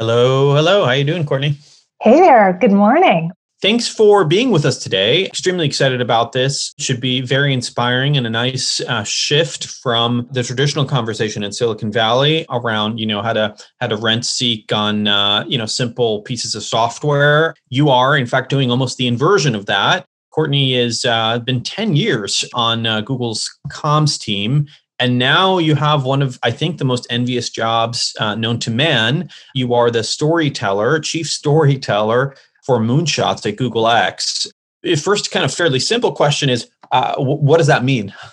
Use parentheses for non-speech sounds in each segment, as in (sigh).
Hello, hello. How you doing, Courtney? Hey there. Good morning. Thanks for being with us today. Extremely excited about this. Should be very inspiring and a nice uh, shift from the traditional conversation in Silicon Valley around, you know, how to how to rent seek on, uh, you know, simple pieces of software. You are, in fact, doing almost the inversion of that. Courtney has uh, been 10 years on uh, Google's comms team and now you have one of, I think, the most envious jobs uh, known to man. You are the storyteller, chief storyteller for moonshots at Google X. First, kind of fairly simple question is uh, what does that mean? (laughs)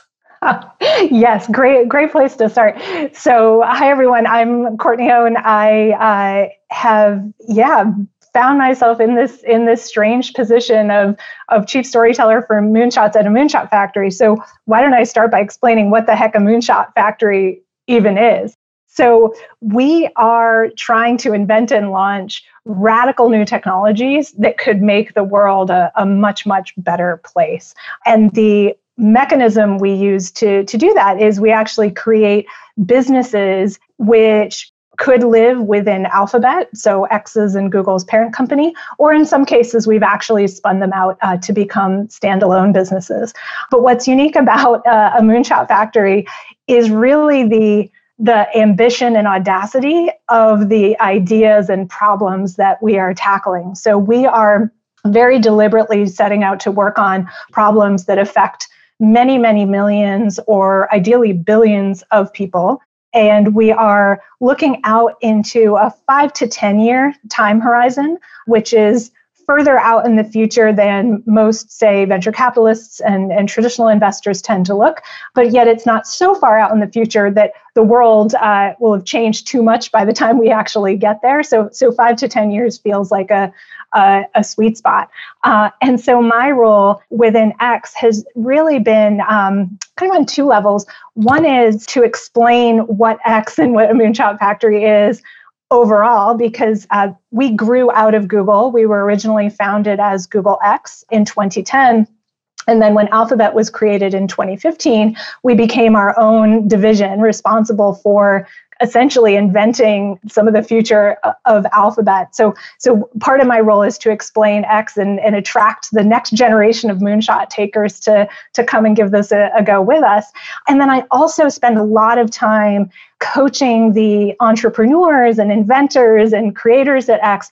(laughs) yes, great, great place to start. So, hi everyone. I'm Courtney and I uh, have, yeah, found myself in this in this strange position of of chief storyteller for moonshots at a moonshot factory. So why don't I start by explaining what the heck a moonshot factory even is? So we are trying to invent and launch radical new technologies that could make the world a, a much much better place. And the mechanism we use to, to do that is we actually create businesses which could live within Alphabet, so X's and Google's parent company, or in some cases, we've actually spun them out uh, to become standalone businesses. But what's unique about uh, a Moonshot Factory is really the the ambition and audacity of the ideas and problems that we are tackling. So we are very deliberately setting out to work on problems that affect many, many millions or ideally billions of people and we are looking out into a five to 10 year time horizon, which is further out in the future than most, say, venture capitalists and, and traditional investors tend to look. But yet, it's not so far out in the future that the world uh, will have changed too much by the time we actually get there. So, so five to 10 years feels like a, a, a sweet spot. Uh, and so my role within X has really been um, kind of on two levels. One is to explain what X and what a Moonshot Factory is overall because uh, we grew out of Google. We were originally founded as Google X in 2010. And then when Alphabet was created in 2015, we became our own division responsible for essentially inventing some of the future of alphabet. So so part of my role is to explain x and, and attract the next generation of moonshot takers to to come and give this a, a go with us. And then i also spend a lot of time coaching the entrepreneurs and inventors and creators at x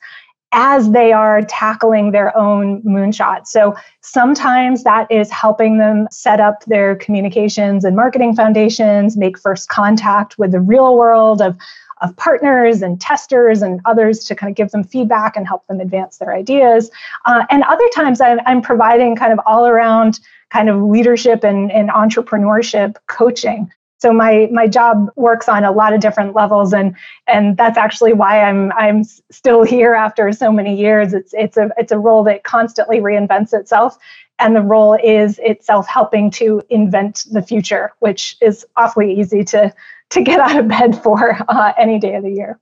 as they are tackling their own moonshot. So sometimes that is helping them set up their communications and marketing foundations, make first contact with the real world of, of partners and testers and others to kind of give them feedback and help them advance their ideas. Uh, and other times I'm, I'm providing kind of all around kind of leadership and, and entrepreneurship coaching so my my job works on a lot of different levels and and that's actually why i'm i'm still here after so many years. It's it's a it's a role that constantly reinvents itself and the role is itself helping to invent the future which is awfully easy to to get out of bed for uh, any day of the year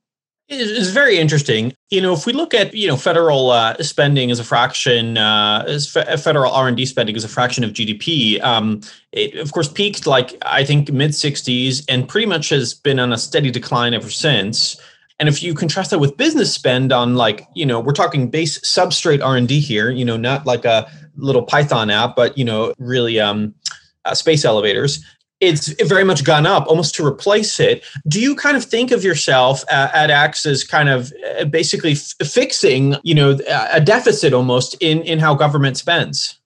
it's very interesting. You know, if we look at you know federal uh, spending as a fraction, uh, as fe- federal R and D spending as a fraction of GDP, um, it of course peaked like I think mid '60s and pretty much has been on a steady decline ever since. And if you contrast that with business spend on like you know we're talking base substrate R and D here, you know, not like a little Python app, but you know really um, uh, space elevators it's very much gone up almost to replace it. Do you kind of think of yourself uh, at X as kind of uh, basically f- fixing, you know, a deficit almost in, in how government spends?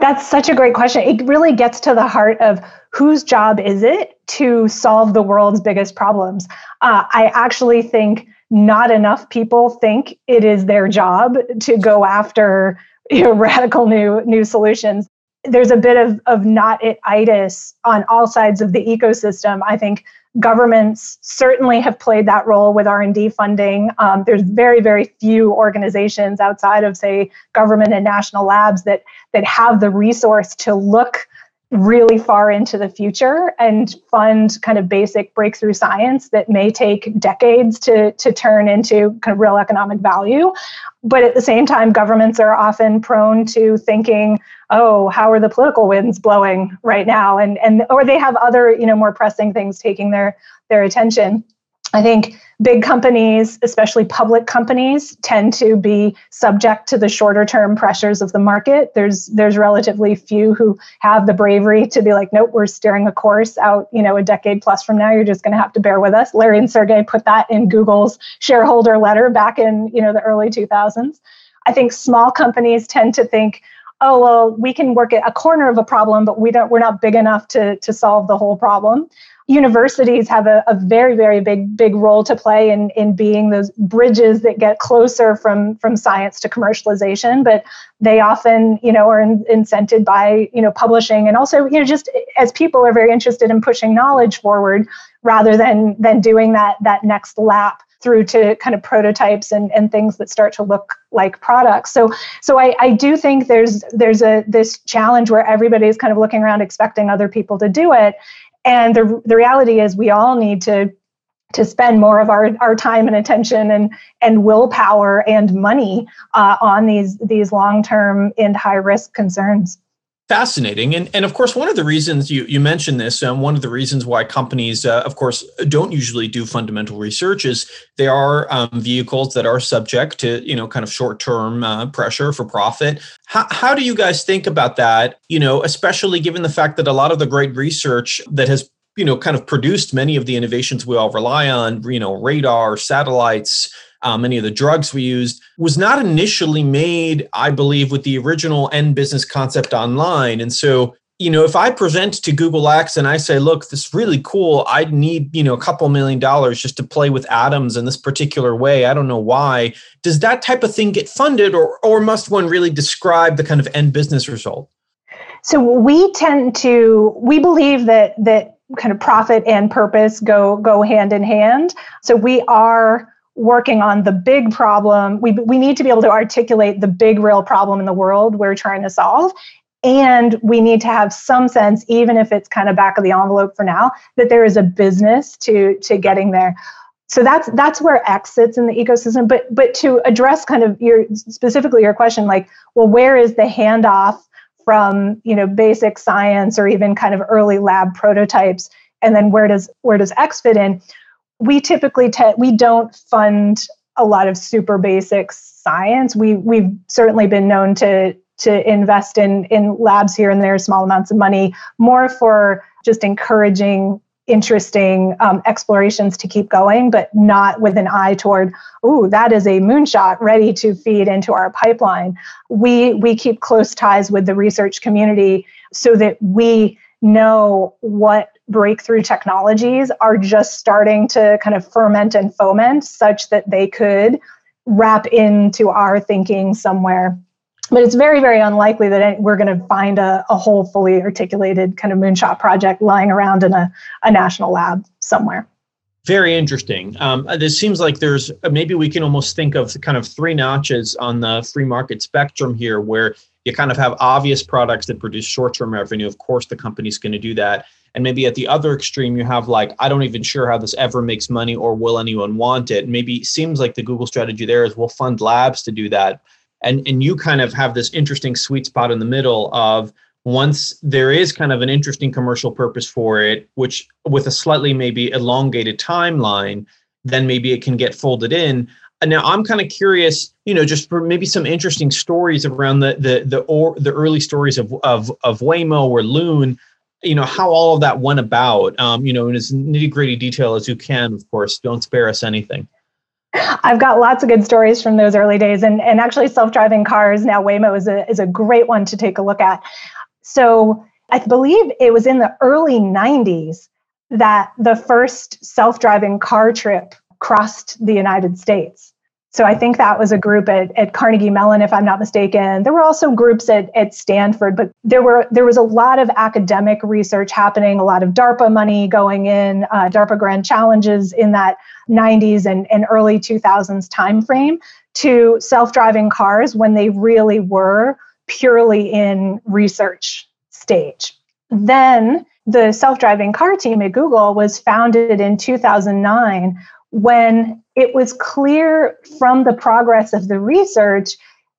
That's such a great question. It really gets to the heart of whose job is it to solve the world's biggest problems. Uh, I actually think not enough people think it is their job to go after you (laughs) know, radical new new solutions there's a bit of, of not it itis on all sides of the ecosystem. I think governments certainly have played that role with r&d funding um, there's very very few organizations outside of say government and national labs that that have the resource to look really far into the future and fund kind of basic breakthrough science that may take decades to, to turn into kind of real economic value. But at the same time, governments are often prone to thinking, oh, how are the political winds blowing right now? And, and or they have other, you know, more pressing things taking their, their attention. I think big companies, especially public companies, tend to be subject to the shorter term pressures of the market. There's there's relatively few who have the bravery to be like, nope, we're steering a course out, you know, a decade plus from now. You're just going to have to bear with us. Larry and Sergey put that in Google's shareholder letter back in you know the early 2000s. I think small companies tend to think, oh well, we can work at a corner of a problem, but we don't. We're not big enough to to solve the whole problem universities have a, a, very very big big role to play in in being those bridges that get closer from from science to commercialization but they often you know are in, incented by you know publishing and also you know just as people are very interested in pushing knowledge forward rather than than doing that that next lap through to kind of prototypes and, and things that start to look like products. So so I, I do think there's there's a this challenge where everybody's kind of looking around expecting other people to do it. And the, the reality is we all need to to spend more of our, our time and attention and and willpower and money uh, on these these long term and high risk concerns. Fascinating. And, and of course, one of the reasons you, you mentioned this, and um, one of the reasons why companies, uh, of course, don't usually do fundamental research is they are um, vehicles that are subject to, you know, kind of short term uh, pressure for profit. How, how do you guys think about that, you know, especially given the fact that a lot of the great research that has you know kind of produced many of the innovations we all rely on you know radar satellites uh, many of the drugs we used, was not initially made, I believe, with the original end business concept online. And so, you know, if I present to Google X and I say, look, this is really cool, I need, you know, a couple million dollars just to play with atoms in this particular way. I don't know why. Does that type of thing get funded or, or must one really describe the kind of end business result? So we tend to, we believe that, that kind of profit and purpose go go hand in hand. So we are working on the big problem. We, we need to be able to articulate the big, real problem in the world we're trying to solve. And we need to have some sense, even if it's kind of back of the envelope for now, that there is a business to, to getting there. So that's that's where X sits in the ecosystem. But but to address kind of your specifically your question, like, well, where is the handoff from you know basic science or even kind of early lab prototypes, and then where does where does X fit in? We typically te- we don't fund a lot of super basic science. We we've certainly been known to to invest in in labs here and there, small amounts of money, more for just encouraging interesting um, explorations to keep going, but not with an eye toward, oh, that is a moonshot ready to feed into our pipeline. We we keep close ties with the research community so that we know what breakthrough technologies are just starting to kind of ferment and foment such that they could wrap into our thinking somewhere. But it's very, very unlikely that we're going to find a, a whole fully articulated kind of moonshot project lying around in a, a national lab somewhere. Very interesting. Um, this seems like there's maybe we can almost think of kind of three notches on the free market spectrum here, where you kind of have obvious products that produce short term revenue. Of course, the company's going to do that. And maybe at the other extreme, you have like, I don't even sure how this ever makes money or will anyone want it. maybe it seems like the Google strategy there is we'll fund labs to do that. And, and you kind of have this interesting sweet spot in the middle of once there is kind of an interesting commercial purpose for it, which with a slightly maybe elongated timeline, then maybe it can get folded in. Now I'm kind of curious, you know, just for maybe some interesting stories around the the the or the early stories of of of Waymo or Loon you know how all of that went about um, you know in as nitty gritty detail as you can of course. Don't spare us anything. I've got lots of good stories from those early days, and, and actually, self driving cars. Now Waymo is a is a great one to take a look at. So I believe it was in the early '90s that the first self driving car trip crossed the United States. So I think that was a group at, at Carnegie Mellon, if I'm not mistaken. There were also groups at, at Stanford, but there were there was a lot of academic research happening, a lot of DARPA money going in, uh, DARPA grand challenges in that 90s and, and early 2000s timeframe to self-driving cars when they really were purely in research stage. Then the self-driving car team at Google was founded in 2009 when it was clear from the progress of the research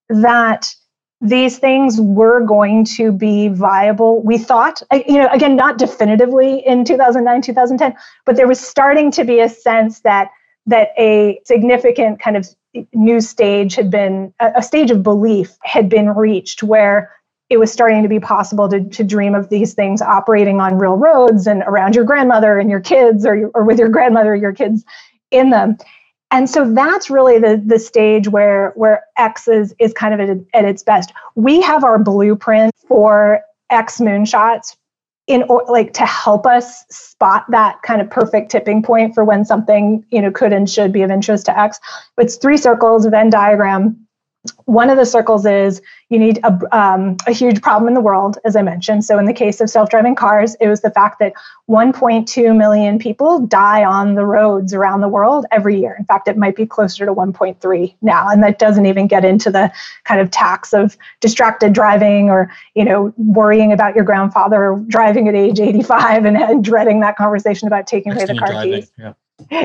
that these things were going to be viable. We thought, you know, again, not definitively in 2009, 2010, but there was starting to be a sense that that a significant kind of new stage had been a stage of belief had been reached where it was starting to be possible to, to dream of these things operating on real roads and around your grandmother and your kids or, or with your grandmother your kids in them and so that's really the the stage where where X is is kind of at, at its best. We have our blueprint for X moonshots in or, like to help us spot that kind of perfect tipping point for when something you know could and should be of interest to X. It's three circles, Venn diagram one of the circles is you need a, um, a, huge problem in the world, as I mentioned. So, in the case of self driving cars, it was the fact that 1.2 million people die on the roads around the world every year. In fact, it might be closer to 1.3 now. And that doesn't even get into the kind of tax of distracted driving or, you know, worrying about your grandfather driving at age 85 and, and dreading that conversation about taking away the car keys. Yeah.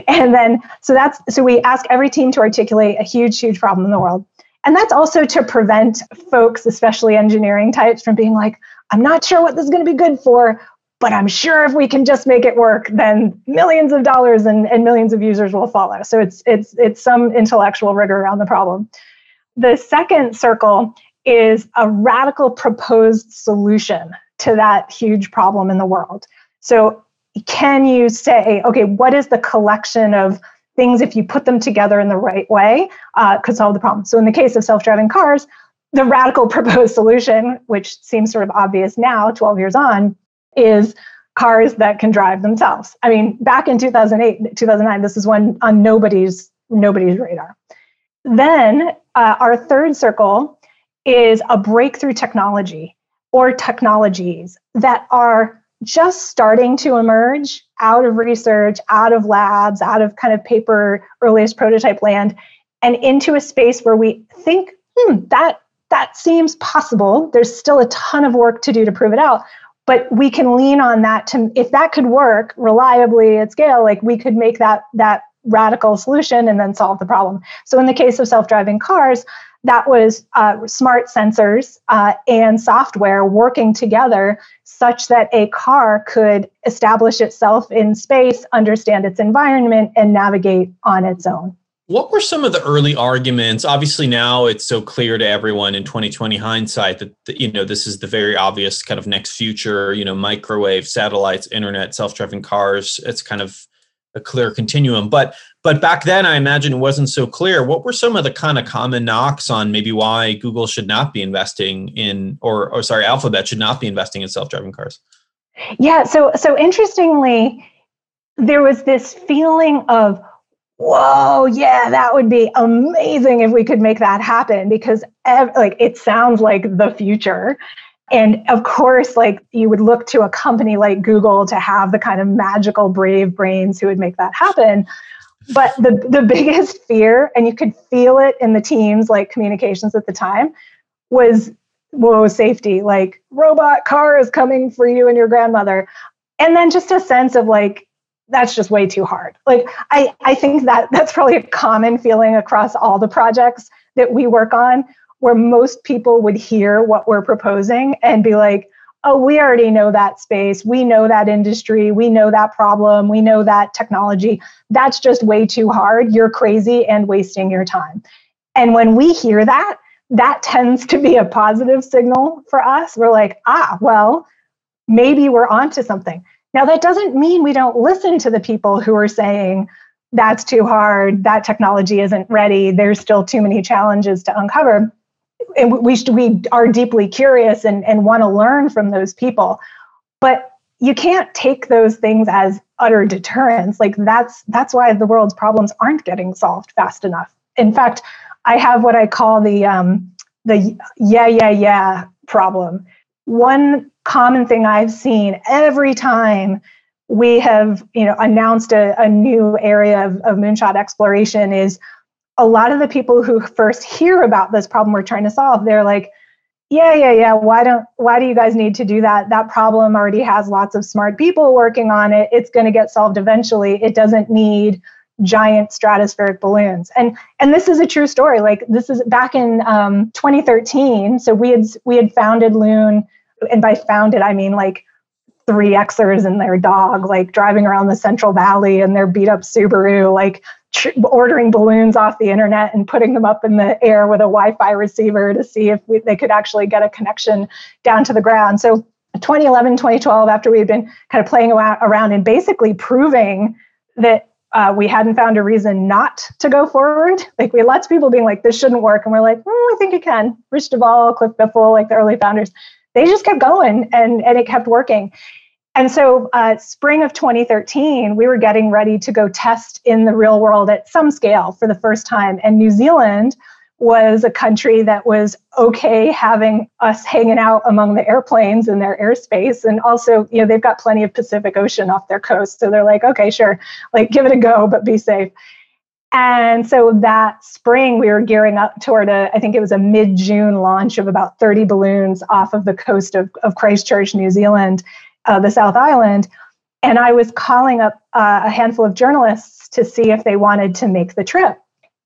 And then, so that's, so we ask every team to articulate a huge, huge problem in the world and that's also to prevent folks, especially engineering types, from being like, I'm not sure what this is going to be good for, but I'm sure if we can just make it work, then millions of dollars and, and millions of users will follow. So it's it's it's some intellectual rigor around the problem. The second circle is a radical proposed solution to that huge problem in the world. So can you say, okay, what is the collection of things, if you put them together in the right way, uh, could solve the problem. So in the case of self-driving cars, the radical (laughs) proposed solution, which seems sort of obvious now, 12 years on, is cars that can drive themselves. I mean, back in 2008, 2009, this is one on nobody's nobody's radar. Then uh, our third circle is a breakthrough technology or technologies that are just starting to emerge out of research, out of labs, out of kind of paper earliest prototype land, and into a space where we think, hmm, that that seems possible. There's still a ton of work to do to prove it out, but we can lean on that to if that could work reliably at scale, like we could make that that radical solution and then solve the problem. So in the case of self-driving cars, that was uh, smart sensors uh, and software working together such that a car could establish itself in space, understand its environment, and navigate on its own. What were some of the early arguments? Obviously, now it's so clear to everyone in 2020 hindsight that, you know this is the very obvious kind of next future. You know, microwave, satellites, internet, self-driving cars. It's kind of a clear continuum. But but back then, I imagine it wasn't so clear. What were some of the kind of common knocks on maybe why Google should not be investing in, or or sorry, Alphabet should not be investing in self-driving cars? Yeah. So so interestingly, there was this feeling of whoa yeah that would be amazing if we could make that happen because ev- like it sounds like the future and of course, like you would look to a company like Google to have the kind of magical brave brains who would make that happen. But the, the (laughs) biggest fear, and you could feel it in the teams like communications at the time, was whoa, safety, like robot car is coming for you and your grandmother. And then just a sense of like, that's just way too hard. Like I, I think that that's probably a common feeling across all the projects that we work on where most people would hear what we're proposing and be like, oh, we already know that space. We know that industry. We know that problem. We know that technology. That's just way too hard. You're crazy and wasting your time. And when we hear that, that tends to be a positive signal for us. We're like, ah, well, maybe we're onto something. Now, that doesn't mean we don't listen to the people who are saying, that's too hard, that technology isn't ready, there's still too many challenges to uncover and we we are deeply curious and, and want to learn from those people. But you can't take those things as utter deterrence. Like that's that's why the world's problems aren't getting solved fast enough. In fact i have what i call the um, the yeah yeah yeah problem. One common thing i've seen every time we have you know announced a, a new area of, of moonshot exploration is a lot of the people who (laughs) first hear about this problem we're trying to solve, they're like, yeah, yeah, yeah. Why don't why do you guys need to do that? That problem already has lots of smart people working on it. It's going to get solved eventually. It doesn't need giant stratospheric balloons. And and this is a true story. Like this is back in um, 2013. So we had we had founded Loon, and by founded I mean like three Xers and their dog, like driving around the Central Valley and their beat up Subaru, like tr- ordering balloons off the internet and putting them up in the air with a Wi-Fi receiver to see if we, they could actually get a connection down to the ground. So 2011, 2012, after we had been kind of playing around and basically proving that uh, we hadn't found a reason not to go forward. Like we had lots of people being like, this shouldn't work. And we're like, mm, I think it can. Rich DeVaul, Cliff Biffle, like the early founders, they just kept going and, and it kept working. And so, uh, spring of 2013, we were getting ready to go test in the real world at some scale for the first time. And New Zealand was a country that was okay having us hanging out among the airplanes in their airspace. And also, you know, they've got plenty of Pacific Ocean off their coast. So they're like, okay, sure, like give it a go, but be safe. And so that spring, we were gearing up toward a, I think it was a mid June launch of about 30 balloons off of the coast of, of Christchurch, New Zealand, uh, the South Island. And I was calling up uh, a handful of journalists to see if they wanted to make the trip.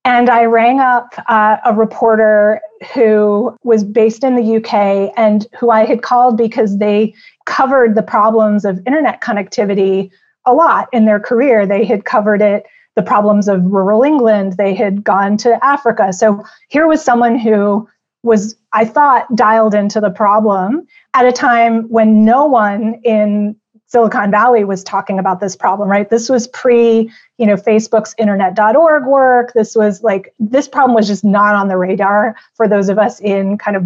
And I rang up uh, a reporter who was based in the UK and who I had called because they covered the problems of internet connectivity a lot in their career. They had covered it, the problems of rural England, they had gone to Africa. So here was someone who was, I thought, dialed into the problem at a time when no one in Silicon Valley was talking about this problem, right? This was pre, you know, Facebook's internet.org work. This was like, this problem was just not on the radar for those of us in kind of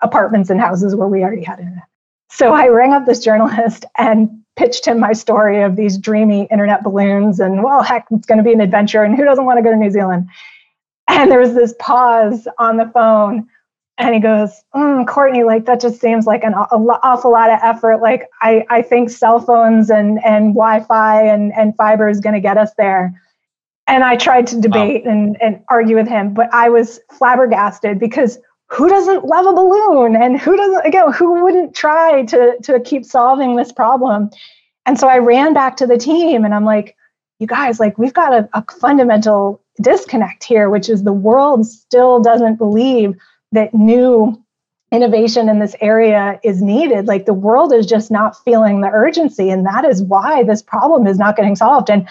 apartments and houses where we already had internet. So I rang up this journalist and pitched him my story of these dreamy internet balloons and, well, heck, it's going to be an adventure. And who doesn't want to go to New Zealand? And there was this pause on the phone and he goes, mm, Courtney, like that just seems like an awful lot of effort. Like I, I think cell phones and and Wi-Fi and and fiber is going to get us there. And I tried to debate wow. and and argue with him, but I was flabbergasted because who doesn't love a balloon and who doesn't again who wouldn't try to to keep solving this problem? And so I ran back to the team and I'm like, you guys, like we've got a, a fundamental disconnect here, which is the world still doesn't believe that new innovation in this area is needed. Like the world is just not feeling the urgency. And that is why this problem is not getting solved. And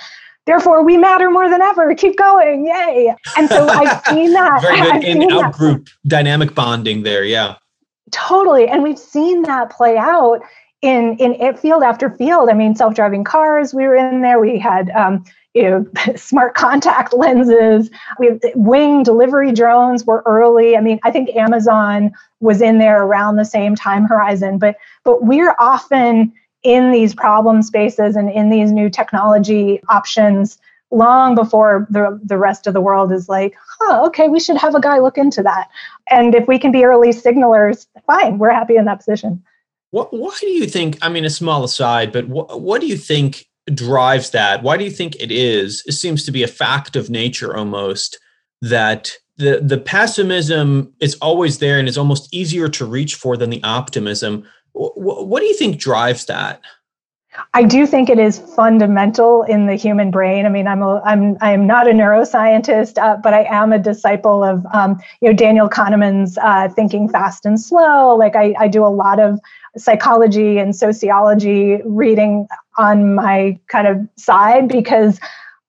therefore we matter more than ever. Keep going. Yay. And so I've (laughs) seen that. Very good in out group dynamic bonding there. Yeah. Totally. And we've seen that play out in in field after field. I mean, self-driving cars, we were in there. We had um, you know, (laughs) smart contact lenses. We have wing delivery drones were early. I mean, I think Amazon was in there around the same time horizon, but but we're often in these problem spaces and in these new technology options long before the, the rest of the world is like, huh, okay, we should have a guy look into that. And if we can be early signalers, fine, we're happy in that position. What, why do you think, I mean, a small aside, but what, what do you think drives that? Why do you think it is? It seems to be a fact of nature almost that the the pessimism is always there and is almost easier to reach for than the optimism. What do you think drives that? I do think it is fundamental in the human brain. I mean, I'm a, I'm I'm not a neuroscientist, uh, but I am a disciple of um, you know Daniel Kahneman's uh, thinking fast and slow. Like I, I do a lot of psychology and sociology reading on my kind of side because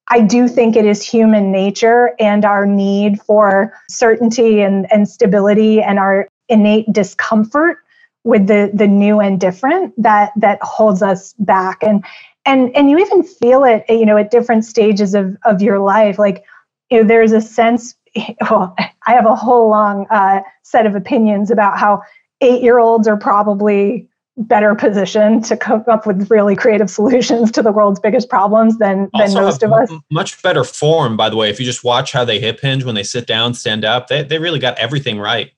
I do think it is human nature and our need for certainty and, and stability and our innate discomfort with the the new and different that that holds us back. And and and you even feel it you know at different stages of of your life. Like you know there's a sense (laughs) well i have a whole long uh, set of opinions about how eight year olds are probably better positioned to come up with really creative solutions to the world's biggest problems than than most of us. Much better form, by the way. If you just watch how they hip hinge when they sit down, stand up, they they really got everything right.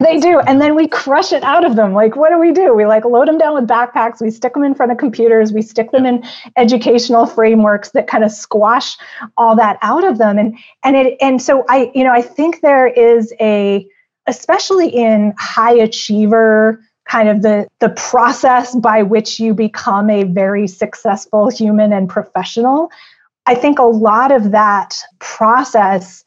They do, and then we crush it out of them. Like, what do we do? We like load them down with backpacks. We stick them in front of computers. We stick them in educational frameworks that kind of squash all that out of them. And and it and so I, you know, I think there is a, especially in high achiever kind of the the process by which you become a very successful human and professional I think a lot of that process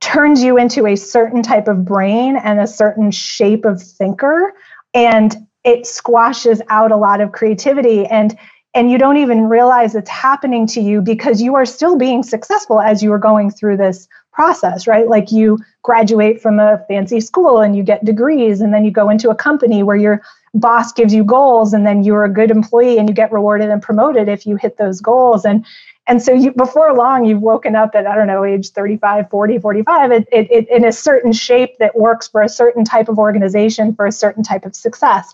turns you into a certain type of brain and a certain shape of thinker. And it squashes out a lot of creativity. And and you don't even realize it's happening to you because you are still being successful as you are going through this process, right? Like you graduate from a fancy school and you get degrees, and then you go into a company where your boss gives you goals, and then you're a good employee and you get rewarded and promoted if you hit those goals. And and so you before long you've woken up at i don't know age 35 40 45 it, it, it, in a certain shape that works for a certain type of organization for a certain type of success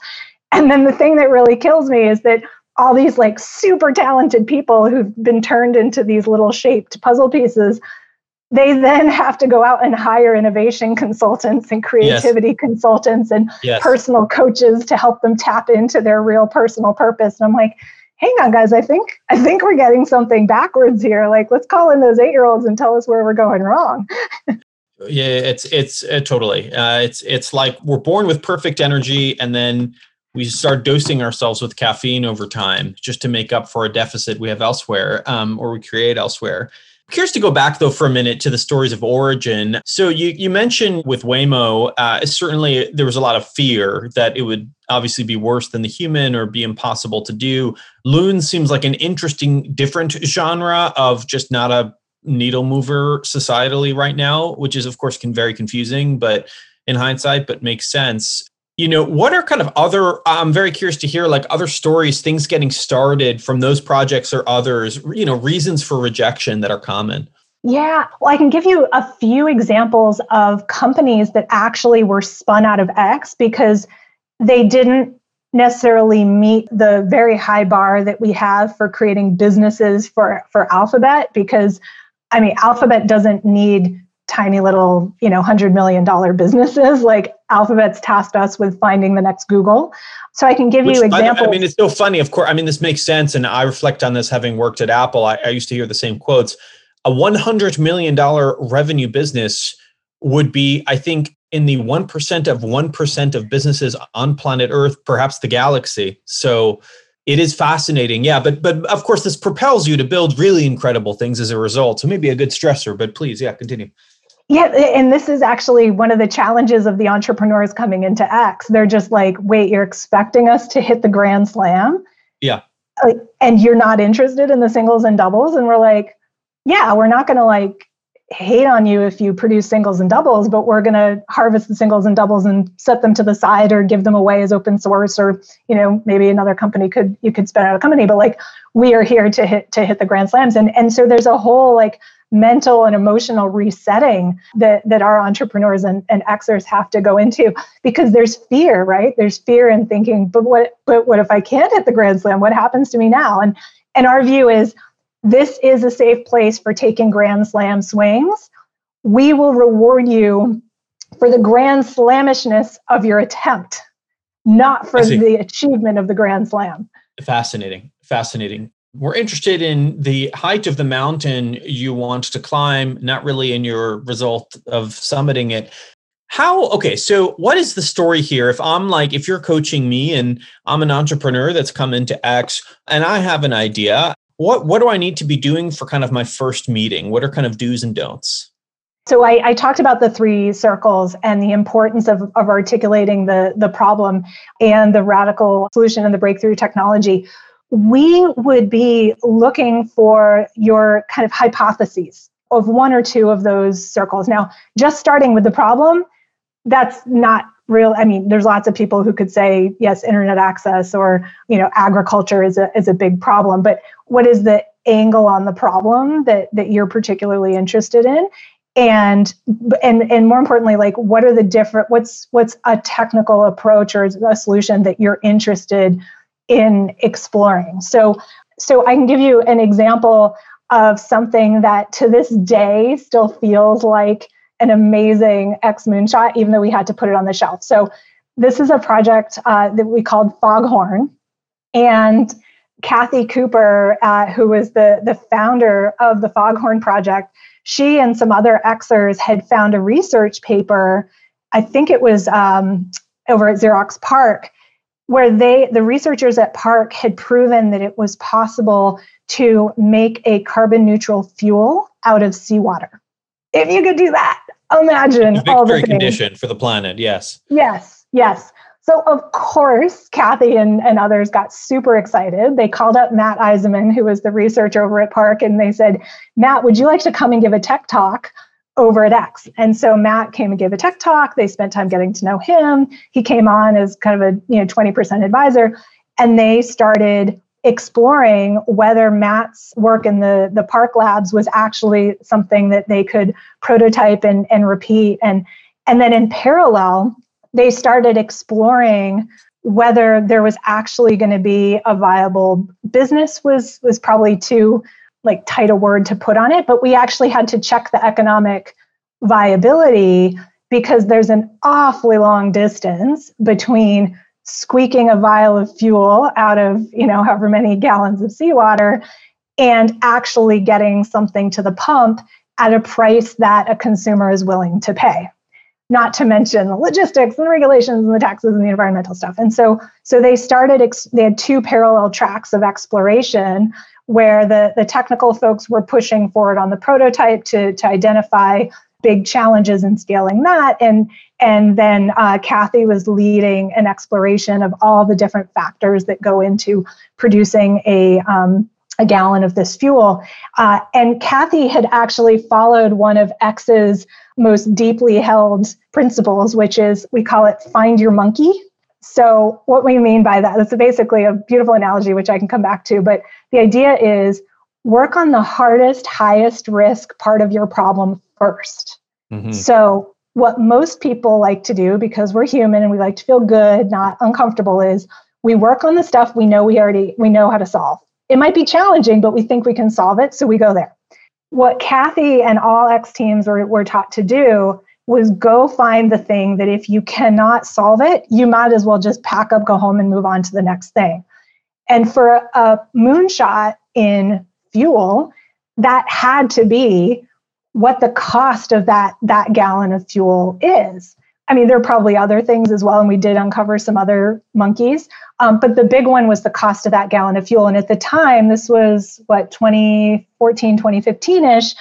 and then the thing that really kills me is that all these like super talented people who've been turned into these little shaped puzzle pieces they then have to go out and hire innovation consultants and creativity yes. consultants and yes. personal coaches to help them tap into their real personal purpose. And i'm like hang on guys i think i think we're getting something backwards here. Like let's call in those eight year olds and tell us where we're going wrong. (laughs) Yeah it's it's uh, totally. Uh, it's it's like we're born with perfect energy and then we start dosing ourselves with caffeine over time just to make up for a deficit we have elsewhere um, or we create elsewhere curious to go back though for a minute to the stories of origin. So you you mentioned with Waymo, uh, certainly there was a lot of fear that it would obviously be worse than the human or be impossible to do. Loon seems like an interesting, different genre of just not a needle mover societally right now, which is of course can very confusing, but in hindsight, but makes sense you know what are kind of other i'm very curious to hear like other stories things getting started from those projects or others you know reasons for rejection that are common? Yeah well i can give you a few examples of companies that actually were spun out of x because they didn't necessarily meet the very high bar that we have for creating businesses for for alphabet because i mean alphabet doesn't need tiny little, you know, $100 million businesses. Like Alphabet's tasked us with finding the next Google. So I can give Which, you examples. I, mean, it's so funny. Of course, I mean, this makes sense. And I reflect on this having worked at Apple. I, I used to hear the same quotes. A $100 million revenue business would be, I think, in the 1% of 1% of businesses on planet Earth, perhaps the galaxy. So it is fascinating. Yeah. But, but of course, this propels you to build really incredible things as a result. So maybe a good stressor, but please, yeah, continue. Yeah, and this is actually one of the challenges of the entrepreneurs coming into X. They're just like, wait, you're expecting us to hit the grand slam? Yeah. Like, and you're not interested in the singles and doubles? And we're like, yeah, we're not going to like hate on you if you produce singles and doubles, but we're going to harvest the singles and doubles and set them to the side or give them away as open source or, you know, maybe another company could, you could spin out a company, but like we are here to hit, to hit the grand slams. And, and so there's a whole like mental and emotional resetting that that our entrepreneurs and, and Xers have to go into because there's fear, right? There's fear in thinking, but what but what if I can't hit the grand slam? What happens to me now? And and our view is this is a safe place for taking grand slam swings. We will reward you for the grand slamishness of your attempt, not for the achievement of the grand slam. Fascinating. Fascinating we're interested in the height of the mountain you want to climb, not really in your result of summiting it. How, okay, so what is the story here? If I'm like, if you're coaching me and I'm an entrepreneur that's come into X and I have an idea, what, what do I need to be doing for kind of my first meeting? What are kind of do's and don'ts? So I, I, talked about the three circles and the importance of, of articulating the, the problem and the radical solution and the breakthrough technology we would be looking for your kind of hypotheses of one or two of those circles. Now, just starting with the problem, that's not real. I mean, there's lots of people who could say, yes, internet access or, you know, agriculture is a, is a big problem. But what is the angle on the problem that, that you're particularly interested in? and and and more importantly like what are the different what's what's a technical approach or a solution that you're interested in exploring. So, so I can give you an example of something that to this day still feels like an amazing X moonshot, even though we had to put it on the shelf. So, this is a project uh, that we called Foghorn, and Kathy Cooper, uh, who was the the founder of the Foghorn project, she and some other Xers had found a research paper. I think it was um, over at Xerox PARC where they the researchers at PARC had proven that it was possible to make a carbon neutral fuel out of seawater. If you could do that, imagine all the things. condition for the planet. Yes. Yes. Yes. So of course, Kathy and, and others got super excited. They called up Matt Eisaman, who was the researcher over at PARC, and they said, Matt, would you like to come and give a tech talk over at X? And so Matt came and gave a tech talk. They spent time getting to know him. He came on as kind of a you know 20% advisor, and they started exploring whether Matt's work in the, the PARC labs was actually something that they could prototype and, and repeat. And, and then in parallel, they started exploring whether there was actually going to be a viable business was was probably too like tight a word to put on it but we actually had to check the economic viability because there's an awfully long distance between squeaking a vial of fuel out of you know however many gallons of seawater and actually getting something to the pump at a price that a consumer is willing to pay not to mention the logistics and the regulations and the taxes and the environmental stuff. And so, so they started, ex- they had two parallel tracks of exploration where the, the technical folks were pushing forward on the prototype to, to identify big challenges in scaling that. And, and then uh, Kathy was leading an exploration of all the different factors that go into producing a, um, a gallon of this fuel. Uh, and Kathy had actually followed one of X's most deeply held principles, which is we call it find your monkey. So, what we mean by that, that's basically a beautiful analogy, which I can come back to. But the idea is work on the hardest, highest risk part of your problem 1st mm-hmm. So, what most people like to do, because we're human and we like to feel good, not uncomfortable, is we work on the stuff we know we already we know how to solve. It might be challenging, but we think we can solve it, so we go there what Kathy and all X teams were, were taught to do was go find the thing that if you cannot solve it, you might as well just pack up, go home, and move on to the next thing. And for a moonshot in fuel, that had to be what the cost of that that gallon of fuel is. I mean, there are probably other things as well, and we did uncover some other monkeys. Um, but the big one was the cost of that gallon of fuel. And at the time, this was what 2014, 2015 ish.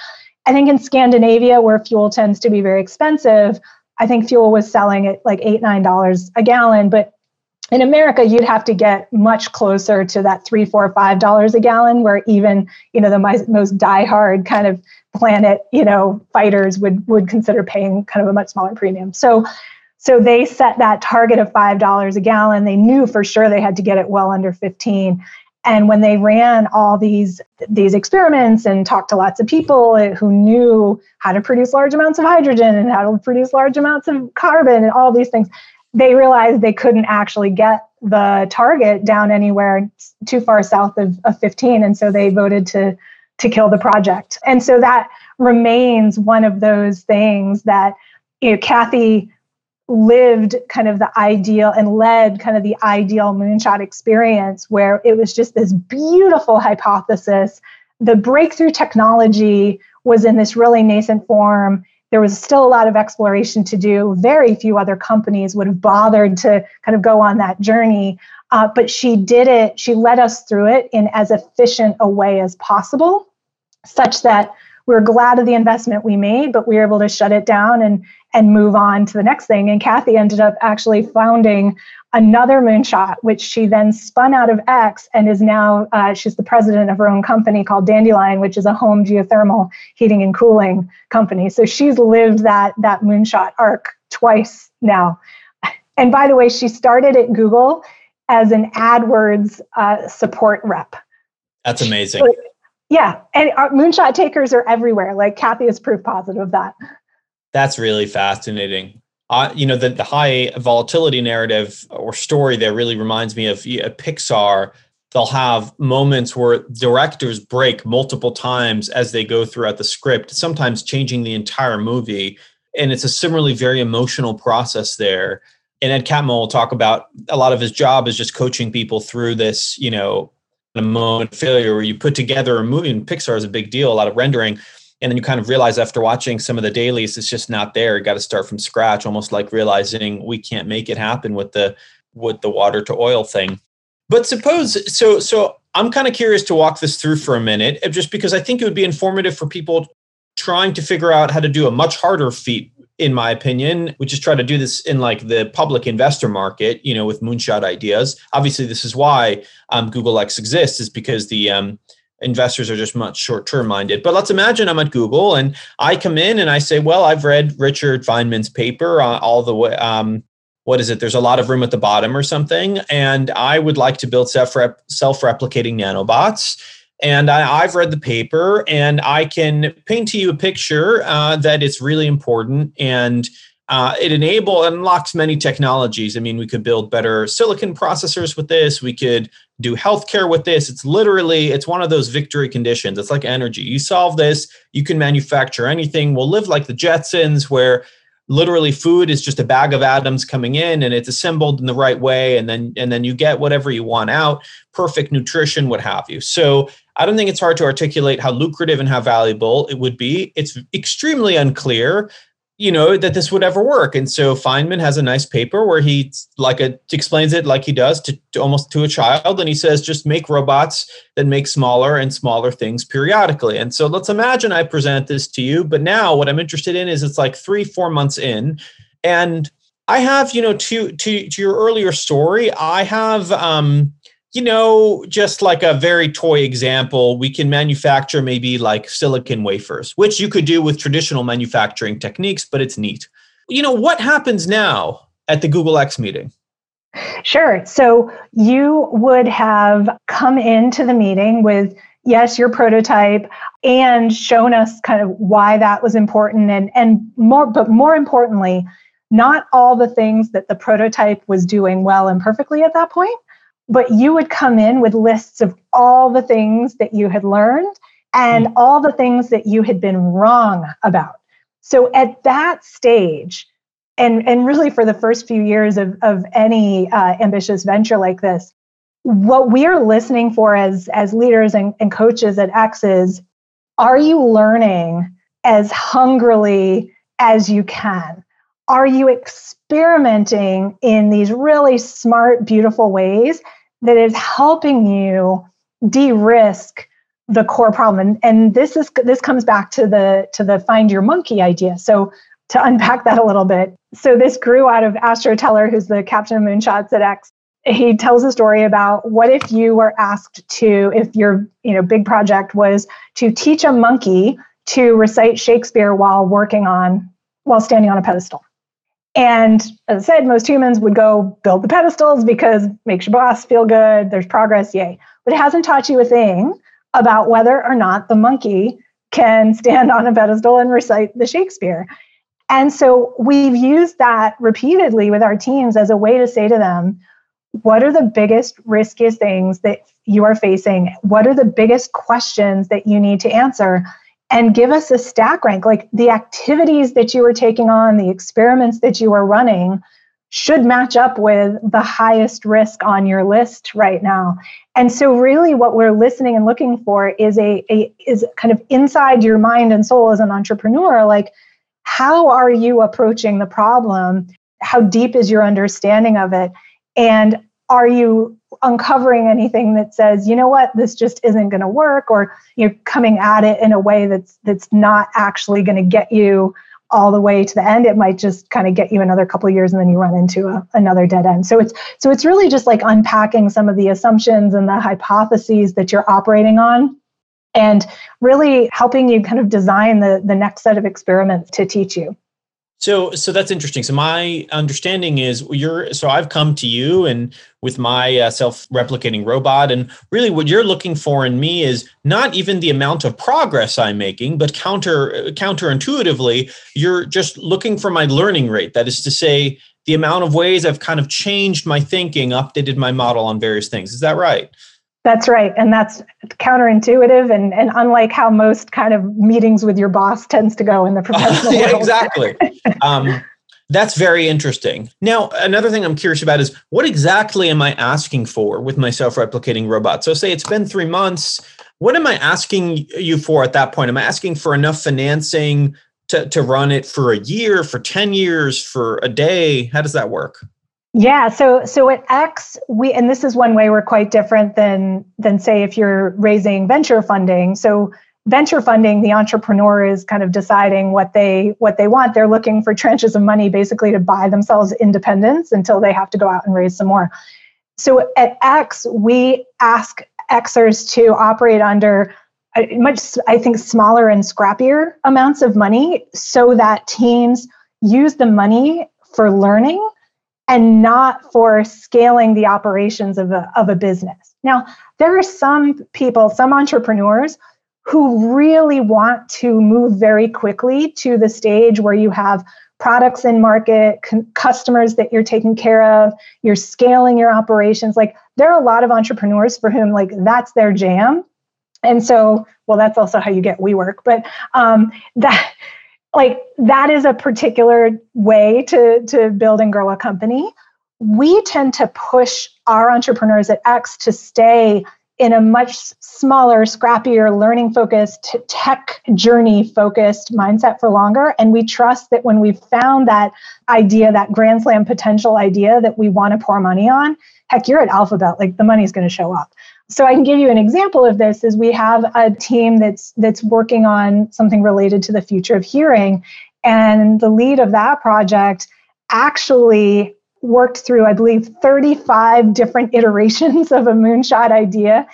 I think in Scandinavia, where fuel tends to be very expensive, I think fuel was selling at like eight, nine dollars a gallon. But in America, you'd have to get much closer to that three, four, five dollars a gallon, where even you know the most diehard kind of planet you know fighters would would consider paying kind of a much smaller premium. So so they set that target of five dollars a gallon. They knew for sure they had to get it well under fifteen. And when they ran all these these experiments and talked to lots of people who knew how to produce large amounts of hydrogen and how to produce large amounts of carbon and all these things, they realized they couldn't actually get the target down anywhere too far south of, of 15 and so they voted to to kill the project. And so that remains one of those things that you know kathy lived kind of the ideal and led kind of the ideal moonshot experience where it was just this beautiful hypothesis the breakthrough technology was in this really nascent form there was still a lot of exploration to do. Very few other companies would have bothered to kind of go on that journey. Uh, but she did it, she led us through it in as efficient a way as possible, such that we we're glad of the investment we made, but we were able to shut it down and and move on to the next thing. And Kathy ended up actually founding another moonshot, which she then spun out of X and is now, uh, she's the president of her own company called Dandelion, which is a home geothermal heating and cooling company. So she's lived that, that moonshot arc twice now. And by the way, she started at Google as an AdWords uh, support rep. That's amazing. So, yeah. And moonshot takers are everywhere. Like Kathy is proof positive of that. That's really fascinating you know, the, the high volatility narrative or story there really reminds me of uh, Pixar. They'll have moments where directors break multiple times as they go throughout the script, sometimes changing the entire movie. And it's a similarly very emotional process there. And Ed Catmull will talk about a lot of his job is just coaching people through this, you know, a moment of failure where you put together a movie and Pixar is a big deal, a lot of rendering and then you kind of realize after watching some of the dailies it's just not there you got to start from scratch almost like realizing we can't make it happen with the with the water to oil thing. But suppose so so I'm kind of curious to walk this through for a minute, just because I think it would be informative for people trying to figure out how to do a much harder feat in my opinion, which is try to do this in like the public investor market, you know, with moonshot ideas. Obviously, this is why um, Google X exists, is because the um, investors are just much short term minded. But let's imagine I'm at Google and I come in and I say, well, I've read Richard Feynman's paper uh, all the way. Um, what is it? There's a lot of room at the bottom or something. And I would like to build self replicating nanobots. And I, have read the paper and I can paint to you a picture uh, that it's really important and uh, it enable unlocks many technologies. I mean, we could build better silicon processors with this. We could do healthcare with this. It's literally it's one of those victory conditions. It's like energy. You solve this, you can manufacture anything. We'll live like the Jetsons, where literally food is just a bag of atoms coming in and it's assembled in the right way and then and then you get whatever you want out perfect nutrition what have you so i don't think it's hard to articulate how lucrative and how valuable it would be it's extremely unclear you know that this would ever work. And so feynman has a nice paper where he like a, explains it like he does to, to, almost to a child. And he says just make robots that make smaller and smaller things periodically. And so let's imagine i present this to you but now what i'm interested in is it's like three four months in. And i have you know to to to your earlier story i have um you know, just like a very toy example, we can manufacture maybe like silicon wafers, which you could do with traditional manufacturing techniques, but it's neat. You know, what happens now at the Google X meeting? Sure. So you would have come into the meeting with, yes, your prototype and shown us kind of why that was important and, and more, but more importantly, not all the things that the prototype was doing well and perfectly at that point but you would come in with lists of all the things that you had learned and mm. all the things that you had been wrong about. So at that stage, and, and really for the first few years of, of any uh, ambitious venture like this, what we're listening for as, as leaders and, and coaches at X is are you learning as hungrily as you can? Are you experimenting in these really smart, beautiful ways that is helping you de-risk the core problem? And, and this is this comes back to the to the find your monkey idea. So to unpack that a little bit. So this grew out of Astro Teller, who's the captain of Moonshots at X. He tells a story about what if you were asked to, if your you know big project was to teach a monkey to recite Shakespeare while working on while standing on a pedestal. And as I said, most humans would go build the pedestals because makes your boss feel good, there's progress, yay. But it hasn't taught you a thing about whether or not the monkey can (laughs) stand on a pedestal and recite the Shakespeare. And so we've used that repeatedly with our teams as a way to say to them, what are the biggest, riskiest things that you are facing? What are the biggest questions that you need to answer? And give us a stack rank. Like the activities that you were taking on the experiments that you were running should match up with the highest risk on your list right now. And so really what we're listening and looking for is a, a is kind of inside your mind and soul as an entrepreneur like how are you approaching the problem? How deep is your understanding of it? And are you uncovering anything that says you know what this just isn't going to work or you're coming at it in a way that's that's not actually going to get you all the way to the end? It might just kind of get you another couple years and then you run into a, another dead end. So it's so it's really just like unpacking some of the assumptions and the hypotheses that you're operating on and really helping you kind of design the the next set of experiments to teach you so, so that's interesting. So, my understanding is you're. So, I've come to you and with my uh, self-replicating robot, and really, what you're looking for in me is not even the amount of progress I'm making, but counter counterintuitively, you're just looking for my learning rate. That is to say, the amount of ways I've kind of changed my thinking, updated my model on various things. Is that right? That's right. And that's counterintuitive and, and unlike how most kind of meetings with your boss tends to go in the (laughs) professional yeah, world. Exactly. (laughs) um, that's very interesting. Now, another thing I'm curious about is what exactly am I asking for with my self replicating robot? So, say it's been three months. What am I asking you for at that point? Am I asking for enough financing to, to run it for a year, for 10 years, for a day? How does that work? Yeah, so so at X we and this is one way we're quite different than than say if you're raising venture funding. So venture funding the entrepreneur is kind of deciding what they what they want they're looking for tranches of money basically to buy themselves independence until they have to go out and raise some more so at x we ask xers to operate under uh, much i think smaller and scrappier amounts of money so that teams use the money for learning and not for scaling the operations of a, of a business now there are some people some entrepreneurs who really want to move very quickly to the stage where you have products in market, c- customers that you're taking care of, you're scaling your operations. Like there are a lot of entrepreneurs for whom like that's their jam. And so, well, that's also how you get WeWork, but um, that like that is a particular way to to build and grow a company. We tend to push our entrepreneurs at X to stay in a much smaller, scrappier, learning focused, tech journey focused mindset for longer. And we trust that when we've found that idea, that grand slam potential idea that we want to pour money on, heck, you're at Alphabet, like the money's going to show up. So I can give you an example of this is we have a team that's that's working on something related to the future of hearing. And the lead of that project actually worked through, I believe, 35 different (laughs) iterations of a moonshot idea.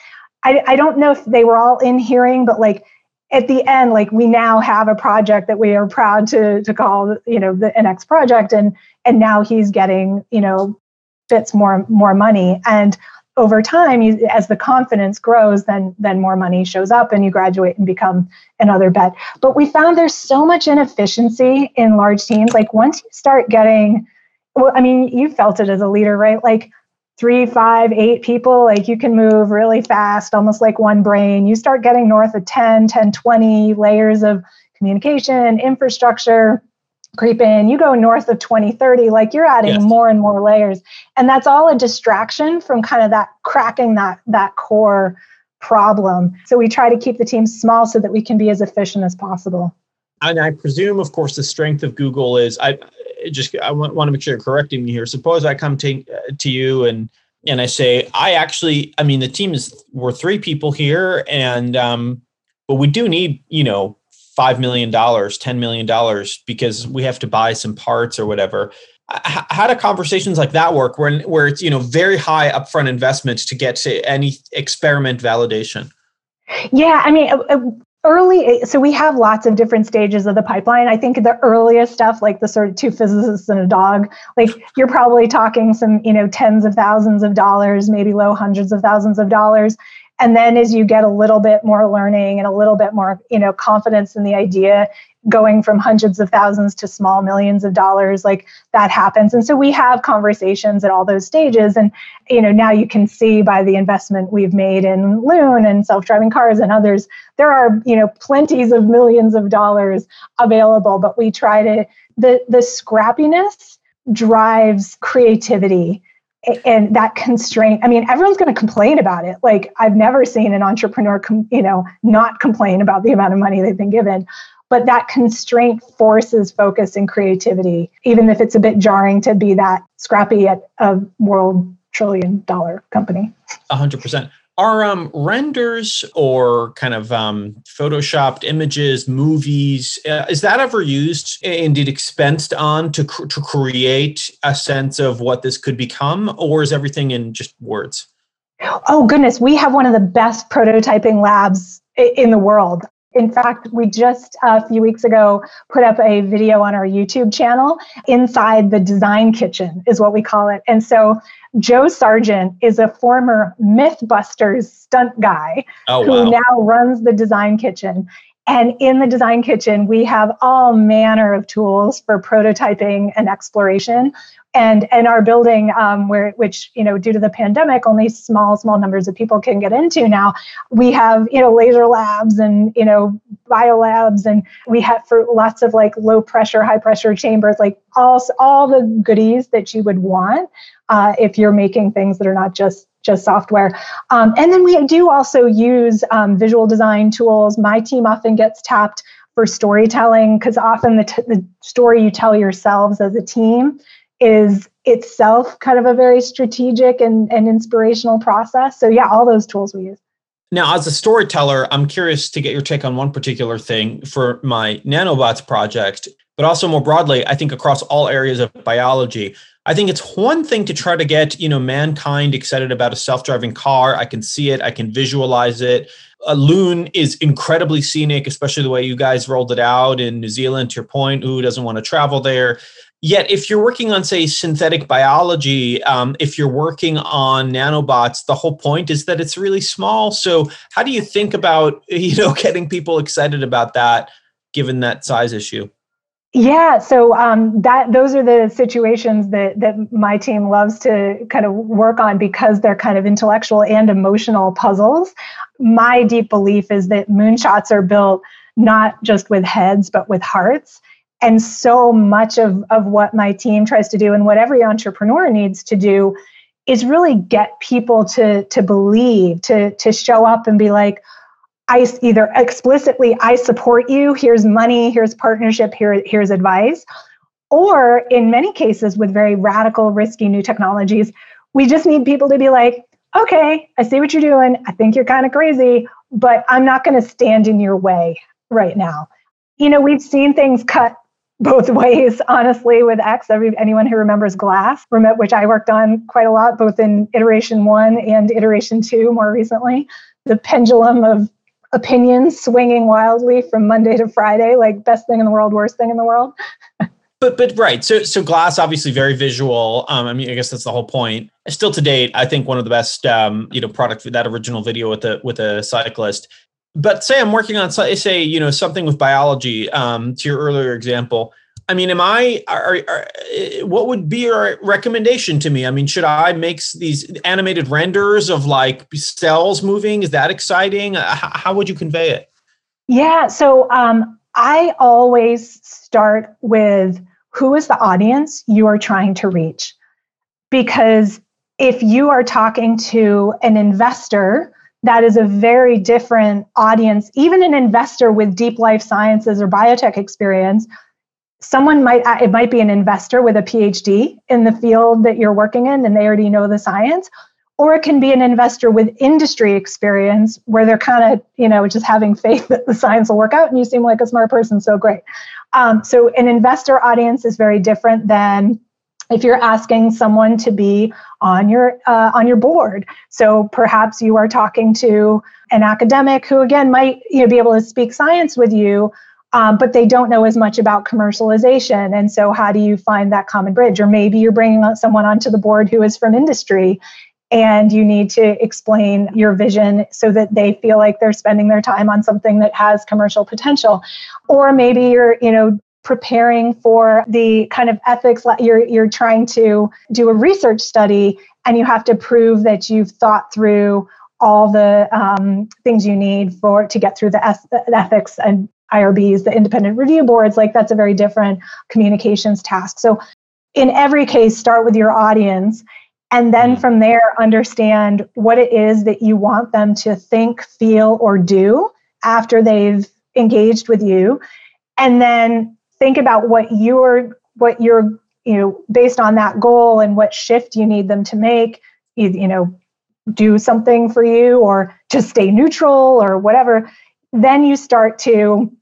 I, I don't know if they were all in hearing, but like at the end, like we now have a project that we are proud to to call, you know, the next project, and and now he's getting, you know, bits more more money. And over time, you, as the confidence grows, then then more money shows up, and you graduate and become another bet. But we found there's so much inefficiency in large teams. Like once you start getting well, I mean, you felt it as a leader, right? Like three, five, eight people, like you can move really fast, almost like one brain. You start getting north of 10, 10, 20 layers of communication, infrastructure, creep in. You go north of 2030, like you're adding yes. more and more layers. And that's all a distraction from kind of that cracking that that core problem. So we try to keep the team small so that we can be as efficient as possible. And I presume, of course, the strength of Google is I just I want, want to make sure you're correcting me here. Suppose I come to uh, to you and and I say I actually I mean the team is we're three people here and um but we do need you know five million dollars ten million dollars because we have to buy some parts or whatever. How do conversations like that work where where it's you know very high upfront investment to get to any experiment validation? Yeah, I mean, uh, uh, early so we have lots of different stages of the pipeline i think the earliest stuff like the sort of two physicists and a dog like you're probably talking some you know tens of thousands of dollars maybe low hundreds of thousands of dollars and then as you get a little bit more learning and a little bit more you know confidence in the idea going from hundreds of thousands to small millions of dollars like that happens. And so we have conversations at all those stages. And you know now you can see by the investment we've made in loon and self-driving cars and others there are you know plenties of millions of dollars available. But we try to the the scrappiness drives creativity and that constraint i mean everyone's going to complain about it. Like i've never seen an entrepreneur com, you know not complain about the amount of money they've been given. But that constraint forces focus and creativity even if it's a bit jarring to be that scrappy at a world trillion dollar company. 100% are um, renders or kind of um, photoshopped images, movies, uh, is that ever used, indeed expensed on to, cr- to create a sense of what this could become, or is everything in just words? Oh, goodness. We have one of the best prototyping labs in the world. In fact, we just a few weeks ago put up a video on our YouTube channel inside the design kitchen, is what we call it. And so Joe Sargent is a former Mythbusters stunt guy oh, who wow. now runs the design kitchen. And in the design kitchen, we have all manner of tools for prototyping and exploration and and our building um, where which you know due to the pandemic only small small numbers of people can get into now we have you know laser labs and you know bio labs and we have for lots of like low pressure high pressure chambers like all all the goodies that you would want uh, if you're making things that are not just just software. Um, and then we do also use um, visual design tools. My team often gets tapped for storytelling because often the, t- the story you tell yourselves as a team is itself kind of a very strategic and, and inspirational process. So, yeah, all those tools we use. Now, as a storyteller, I'm curious to get your take on one particular thing for my nanobots project, but also more broadly, I think across all areas of biology. I think it's one thing to try to get, you know, mankind excited about a self-driving car. I can see it, I can visualize it. A loon is incredibly scenic, especially the way you guys rolled it out in New Zealand. To your point, who doesn't want to travel there? Yet, if you're working on, say, synthetic biology, um, if you're working on nanobots, the whole point is that it's really small. So, how do you think about (laughs) you know getting people excited about that, given that size issue? Yeah, so um, that those are the situations that that my team loves to kind of work on because they're kind of intellectual and emotional puzzles. My deep belief is that moonshots are built not just with heads but with hearts and so much of, of what my team tries to do and what every entrepreneur needs to do is really get people to, to believe, to, to show up and be like, I either explicitly, I support you, here's money, here's partnership, here, here's advice. Or in many cases, with very radical, risky new technologies, we just need people to be like, okay, I see what you're doing. I think you're kind of crazy, but I'm not going to stand in your way right now. You know, we've seen things cut (laughs) both ways, honestly, with X. Every, anyone who remembers Glass, which I worked on quite a lot, both in iteration one and iteration two more recently. The pendulum of opinions swinging wildly from Monday to Friday, like best thing in the world, worst thing in the world. (laughs) but but right, so so Glass obviously very visual. Um, I mean, I guess that's the whole point. Still to date, I think one of the best um, you know product for that original video with the with a cyclist but say I'm working on say you know something with biology. Um, to your earlier example, I mean, am I? Are, are, what would be your recommendation to me? I mean, should I make these animated renders of like cells moving? Is that exciting? How, how would you convey it? Yeah. So um, I always start with who is the audience you are trying to reach, because if you are talking to an investor that is a very different audience. Even an investor with deep life sciences or biotech experience, someone might, uh, it might be an investor with a PhD in the field that you're working in and they already know the science. Or it can be an investor with industry experience where they're kind of, you know, just having faith that the science will work out and you seem like a smart person, so great. Um, so, an investor audience is very different than if you're asking someone to be on your uh, on your board so perhaps you are talking to an academic who again might you know be able to speak science with you um, but they don't know as much about commercialization. And so how do you find that common bridge? Or maybe you're bringing someone onto the board who is from industry and you need to explain your vision so that they feel like they're spending their time on something that has commercial potential. Or maybe you're you know preparing for the kind of ethics you're you're trying to do a research study and you have to prove that you've thought through all the um, things you need for to get through the, the ethics and IRBs, the independent review boards. Like that's a very different communications task. So in every case, start with your audience and then mm. from there understand what it is that you want them to think, feel, or do after they've engaged with you. And then think about what you're what you're you know based on that goal and what shift you need them to make you, you know do something for you or just stay neutral or whatever then you start to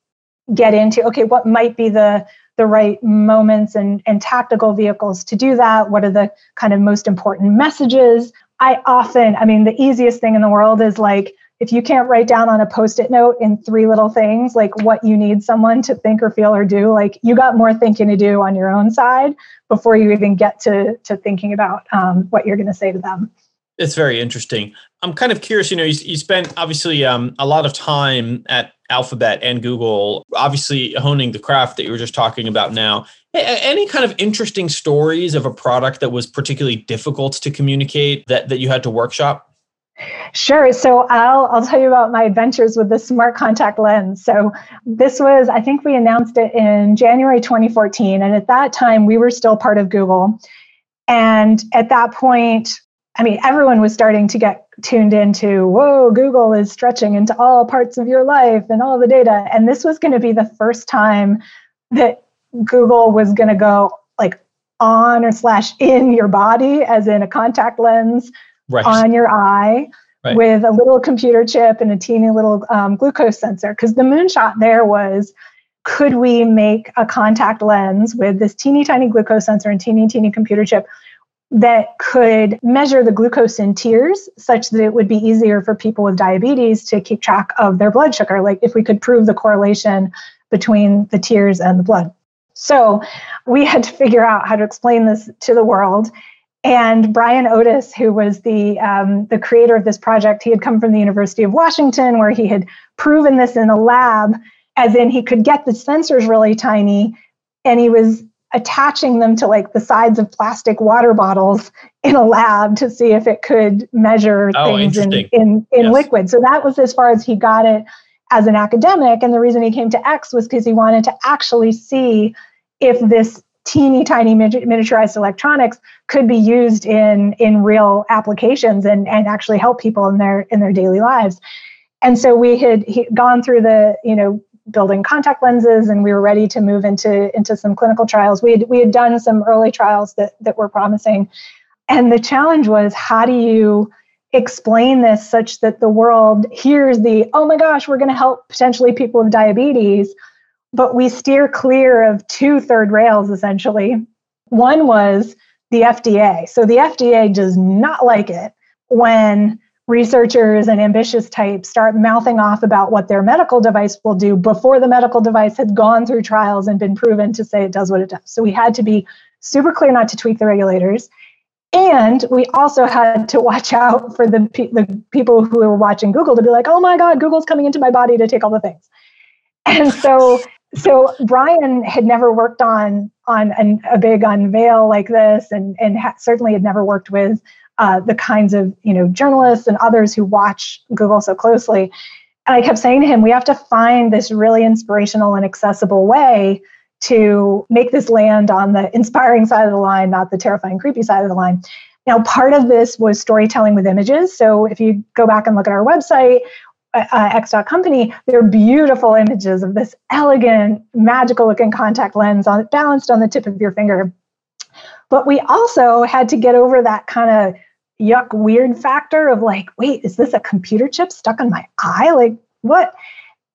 get into okay what might be the the right moments and, and tactical vehicles to do that? What are the kind of most important messages? I often i mean the easiest thing in the world is like if you can't write down on a post-it note in three little things like what you need someone to think or feel or do like you got more thinking to do on your own side before you even get to to thinking about um, what you're going to say to them. It's very interesting. I'm kind of curious you know you, you spent obviously um, a lot of time at alphabet and google obviously honing the craft that you were just talking about now any kind of interesting stories of a product that was particularly difficult to communicate that, that you had to workshop Sure. So I'll I'll tell you about my adventures with the smart contact lens. So this was I think we announced it in January 2014 and at that time we were still part of Google. And at that point, I mean everyone was starting to get tuned into, whoa, Google is stretching into all parts of your life and all the data. And this was going to be the first time that Google was going to go like on or slash in your body, as in a contact lens right. on your eye. Right. With a little computer chip and a teeny little um, glucose sensor. Because the moonshot there was could we make a contact lens with this teeny tiny glucose sensor and teeny, teeny computer chip that could measure the glucose in tears such that it would be easier for people with diabetes to keep track of their blood sugar, like if we could prove the correlation between the tears and the blood. So we had to figure out how to explain this to the world. And Brian Otis, who was the um, the creator of this project, he had come from the University of Washington, where he had proven this in a lab, as in he could get the sensors really tiny, and he was attaching them to like the sides of plastic water bottles in a lab to see if it could measure oh, things in in, in yes. liquid. So that was as far as he got it as an academic. And the reason he came to X was because he wanted to actually see if this teeny tiny miniaturized electronics could be used in in real applications and and actually help people in their in their daily lives. And so we had gone through the you know building contact lenses and we were ready to move into into some clinical trials. We had we had done some early trials that that were promising. And the challenge was how do you explain this such that the world hears the oh my gosh we're going to help potentially people with diabetes but we steer clear of two third rails essentially. One was the FDA so the FDA does not like it when researchers and ambitious types start mouthing off about what their medical device will do before the medical device had gone through trials and been proven to say it does what it does. So we had to be super clear not to tweak the regulators. And we also had to watch out for the, the people who were watching Google to be like, oh my God, Google's coming into my body to take all the things. And so, so Brian had never worked on on an, a big unveil like this, and and ha- certainly had never worked with uh, the kinds of you know journalists and others who watch Google so closely. And I kept saying to him, we have to find this really inspirational and accessible way to make this land on the inspiring side of the line, not the terrifying, creepy side of the line. Now, part of this was storytelling with images. So if you go back and look at our website, uh, uh X.company, there are beautiful images of this elegant, magical looking contact lens on, balanced on the tip of your finger. But we also had to get over that kind of yuck weird factor of like, wait, is this a computer chip stuck on my eye? Like, what?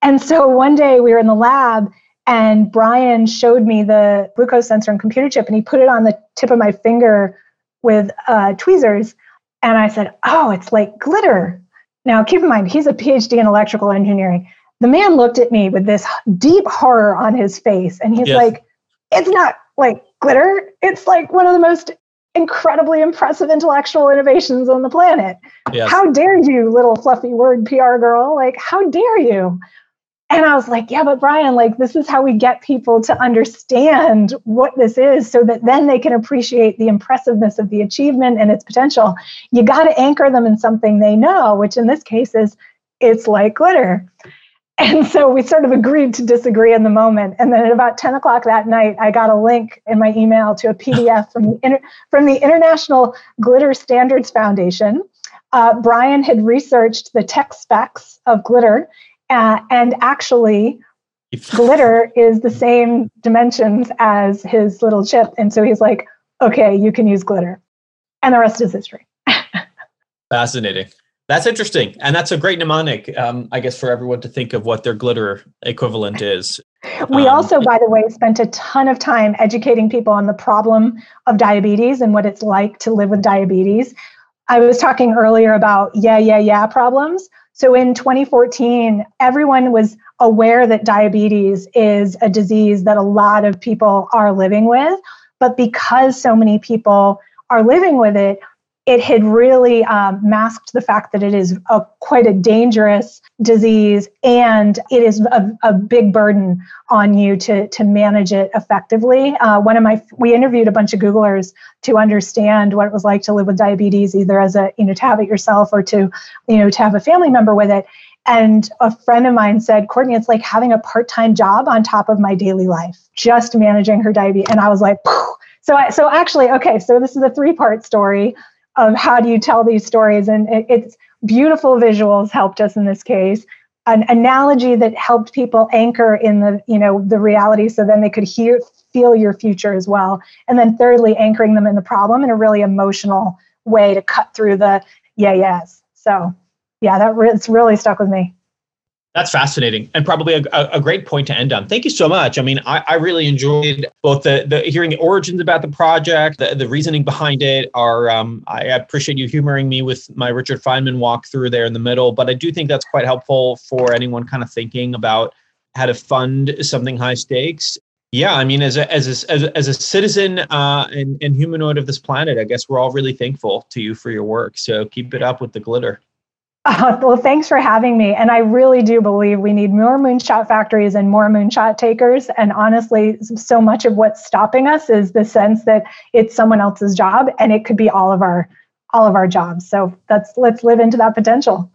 And so one day we were in the lab and Brian showed me the glucose sensor and computer chip and he put it on the tip of my finger with uh, tweezers. And I said, oh, it's like glitter. Now, keep in mind, he's a PhD in electrical engineering. The man looked at me with this deep horror on his face and he's yes. like, it's not like glitter. It's like one of the most incredibly impressive intellectual innovations on the planet. Yes. How dare you, little fluffy word PR girl? Like, how dare you? And I was like, yeah, but Brian, like, this is how we get people to understand what this is so that then they can appreciate the impressiveness of the achievement and its potential. You got to anchor them in something they know, which in this case is it's like glitter. And so we sort of agreed to disagree in the moment. And then at about 10 o'clock that night, I got a link in my email to a PDF from the, Inter- from the International Glitter Standards Foundation. Uh, Brian had researched the tech specs of glitter, uh, and actually, glitter is the same dimensions as his little chip. And so he's like, okay, you can use glitter. And the rest is history. (laughs) Fascinating. That's interesting, and that's a great mnemonic, um, I guess, for everyone to think of what their glitter equivalent is. We um, also, by the way, spent a ton of time educating people on the problem of diabetes and what it's like to live with diabetes. I was talking earlier about yeah, yeah, yeah problems. So in 2014, everyone was aware that diabetes is a disease that a lot of people are living with. But because so many people are living with it, it had really um, masked the fact that it is a, quite a dangerous disease and it is a, a, big burden on you to, to manage it effectively. Uh, one of my, we interviewed a bunch of Googlers to understand what it was like to live with diabetes, either as a, you know, to have it yourself or to, you know, to have a family member with it. And a friend of mine said, Courtney, it's like having a part time job on top of my daily life, just managing her diabetes. And I was like, Phew. so, I, so actually, okay, so this is a three part story of how do you tell these stories and it, it's beautiful visuals helped us in this case an analogy that helped people anchor in the you know the reality so then they could hear feel your future as well. And then thirdly, anchoring them in the problem in a really emotional way to cut through the yeah, yes. So yeah, that re- it's really stuck with me. That's fascinating and probably a, a, great point to end on. Thank you so much. I mean, I, I really enjoyed both the, the hearing the origins about the project, the, the reasoning behind it. Are um, I appreciate you humoring me with my Richard Feynman walkthrough there in the middle, but I do think that's quite helpful for anyone kind of thinking about how to fund something high stakes. Yeah, I mean, as a as a, as a, as a citizen uh, and, and humanoid of this planet, I guess we're all really thankful to you for your work. So keep it up with the glitter. Uh, (laughs) well, thanks for having me. And I really do believe we need more moonshot factories and more moonshot takers. And honestly, so much of what's stopping us is the sense that it's someone else's job and it could be all of our all of our jobs. So that's let's live into that potential.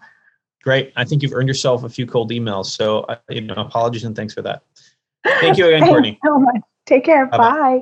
Great. I think you've earned yourself a few cold emails. So, uh, you know, apologies and thanks for that. Thank you again, (laughs) Courtney. So much. Take care. Bye-bye. Bye.